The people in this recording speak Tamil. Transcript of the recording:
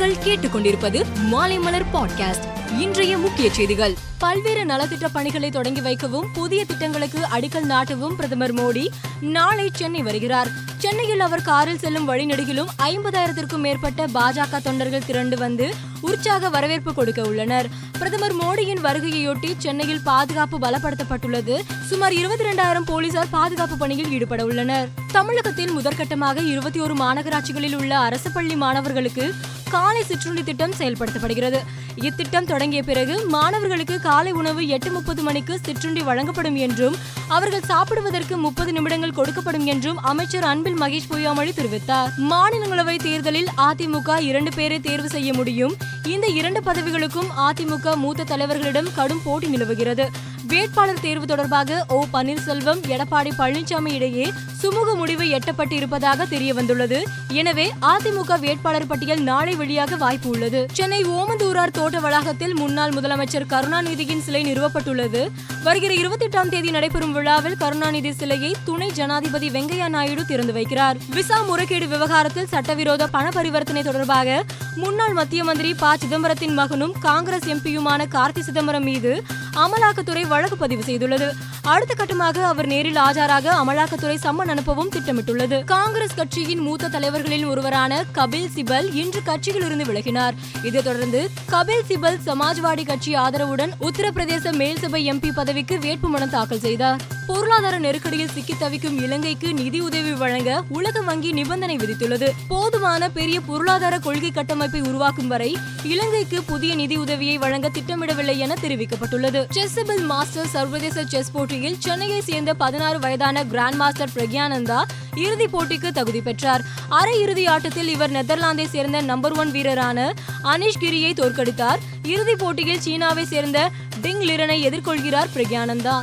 நீங்கள் கேட்டுக்கொண்டிருப்பது மாலைமலர் பாட்காஸ்ட். இன்றைய முக்கிய செய்திகள். பல்வேறு நலத்திட்ட பணிகளை தொடங்கி வைக்கவும் புதிய திட்டங்களுக்கு அடிக்கல் நாட்டவும் பிரதமர் மோடி நாளை சென்னை வருகிறார். சென்னையில் அவர் காரில் செல்லும் வழிநெடுகிலும் ஐம்பதாயிரத்திற்கும் மேற்பட்ட பாஜக தொண்டர்கள் திரண்டு வந்து உற்சாக வரவேற்பு கொடுக்க உள்ளனர். பிரதமர் மோடியின் வருகையொட்டி சென்னையில் பாதுகாப்பு பலப்படுத்தப்பட்டுள்ளது. சுமார் இருபத்தி இரண்டாயிரம் போலீசார் பாதுகாப்பு பணியில் ஈடுபட உள்ளனர். தமிழகத்தில் முதற்கட்டமாக இருபத்தி ஒரு மாநகராட்சிகளில் உள்ள அரசு பள்ளி மாணவர்களுக்கு காலை சிற்றுண்டி திட்டம் செயல்படுத்தப்படுகிறது. இத்திட்டம் தொடங்கிய பிறகு மாணவர்களுக்கு காலை உணவு எட்டு முப்பது மணிக்கு சிற்றுண்டி வழங்கப்படும் என்றும் அவர்கள் சாப்பிடுவதற்கு முப்பது நிமிடங்கள் கொடுக்கப்படும் என்றும் அமைச்சர் அன்பில் மகேஷ் பொய்யாமொழி தெரிவித்தார். மாநிலங்களவை தேர்தலில் அதிமுக இரண்டு பேரை தேர்வு செய்ய முடியும். இந்த இரண்டு பதவிகளுக்கும் அதிமுக மூத்த தலைவர்களிடம் கடும் போட்டி நிலவுகிறது. வேட்பாளர் தேர்வு தொடர்பாக ஓ பன்னீர்செல்வம் எடப்பாடி பழனிசாமி இடையே சுமூக முடிவு எட்டப்பட்டு இருப்பதாக தெரிய வந்துள்ளது எனவே அதிமுக வேட்பாளர் பட்டியல் நாளை வெளியாக வாய்ப்பு உள்ளது. சென்னை ஓமந்தூரார் தோட்ட வளாகத்தில் முன்னாள் முதலமைச்சர் கருணாநிதியின் சிலை நிறுவப்பட்டுள்ளது. வருகிற இருபத்தி எட்டாம் தேதி நடைபெறும் விழாவில் கருணாநிதி சிலையை துணை ஜனாதிபதி வெங்கையா நாயுடு திறந்து வைக்கிறார். விசா முறைகேடு விவகாரத்தில் சட்டவிரோத பண பரிவர்த்தனை தொடர்பாக முன்னாள் மத்திய மந்திரி ப. சிதம்பரத்தின் மகனும் காங்கிரஸ் எம்பியுமான கார்த்தி சிதம்பரம் மீது அமலாக்கத்துறை வழக்கு பதிவு செய்துள்ளது. அடுத்த கட்டமாக அவர் நேரில் ஆஜராக அமலாக்கத்துறை சம்மன் அனுப்பவும் திட்டமிட்டுள்ளது. காங்கிரஸ் கட்சியின் மூத்த தலைவர்களில் ஒருவரான கபில் சிபல் இன்று கட்சியிலிருந்து விலகினார். இதைத் தொடர்ந்து கபில் சிபல் சமாஜ்வாடி கட்சி ஆதரவுடன் உத்தரப்பிரதேச மேல்சபை எம்பி பதவிக்கு வேட்புமனு தாக்கல் செய்தார். பொருளாதார நெருக்கடியில் சிக்கி தவிக்கும் இலங்கைக்கு நிதியுதவி வழங்க உலக வங்கி நிபந்தனை விதித்துள்ளது. போதுமான பெரிய பொருளாதார கொள்கை கட்டமைப்பை உருவாக்கும் வரை இலங்கைக்கு புதிய நிதி உதவியை வழங்க திட்டமிடவில்லை என தெரிவிக்கப்பட்டுள்ளது. செஸ்ஸபிள் மாஸ்டர் சர்வதேச செஸ் போட்டியில் சென்னையை சேர்ந்த பதினாறு வயதான கிராண்ட் மாஸ்டர் பிரக்யானந்தா இறுதிப் போட்டிக்கு தகுதி பெற்றார். அரை இறுதி ஆட்டத்தில் இவர் நெதர்லாந்தை சேர்ந்த நம்பர் ஒன் வீரரான அனிஷ் கிரியை தோற்கடித்தார். இறுதிப் போட்டியில் சீனாவை சேர்ந்த டிங் லிரனை எதிர்கொள்கிறார் பிரக்யானந்தா.